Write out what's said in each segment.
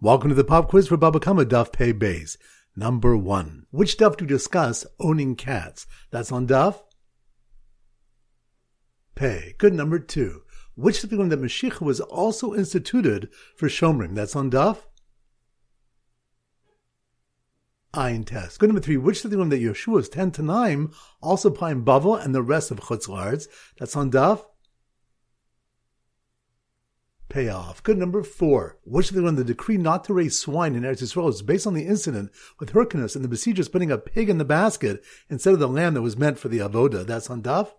Welcome to the pop quiz for Bava Kamma Daf Pay Bays. Number one. Which Daf you discuss owning cats? That's on Daf. Pay. Good number two. Which of the one that Meshicha was also instituted for Shomrim? That's on Daf. Ein test. Good number three. Which of the one that Yeshua's ten tenaim also apply Bavel and the rest of Chutz La'aretz? That's on Daf payoff. Good number four. Which of the one the decree not to raise swine in Eretz Yisrael is based on the incident with Hyrcanus and the besiegers putting a pig in the basket instead of the lamb that was meant for the avoda. That's on Daf.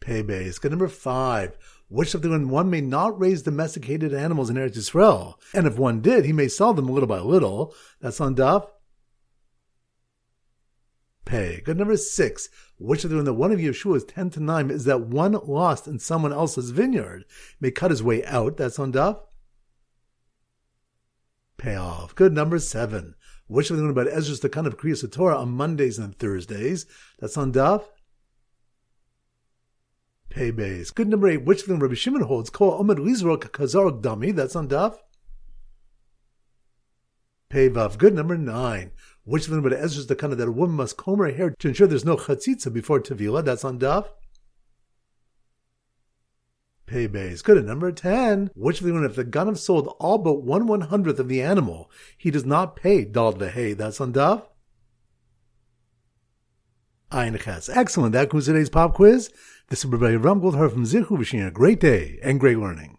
Pay base. Good number five. Which of the one one may not raise domesticated animals in Eretz Yisrael, and if one did, he may sell them little by little. That's on Daf pay. Good number six. Which of the, the one of Yeshua's ten tenaim is that one lost in someone else's vineyard may cut his way out. That's on Daf. Pay off. Good number seven. Which of the one about Ezra's the kind of Kriyas Torah on Mondays and Thursdays? That's on Daf. Pay base. Good number eight. Which of them Rabbi Shimon holds? Kol Omer Lizrok Kazarok Dami. That's on Daf. Pay vav. Good number nine. Which them but Ezra's the kind of that a woman must comb her hair to ensure there's no chatzitza before Tevila? That's on Daf. Pay base. Good at number 10. Which of them, if the Ganav sold all but one one hundredth of the animal, he does not pay Dal Vehe. That's on Daf. Ein Ches. Excellent. That concludes today's pop quiz. This is Rabbi Ram Goldhar from Zichu wishing you a great day and great learning.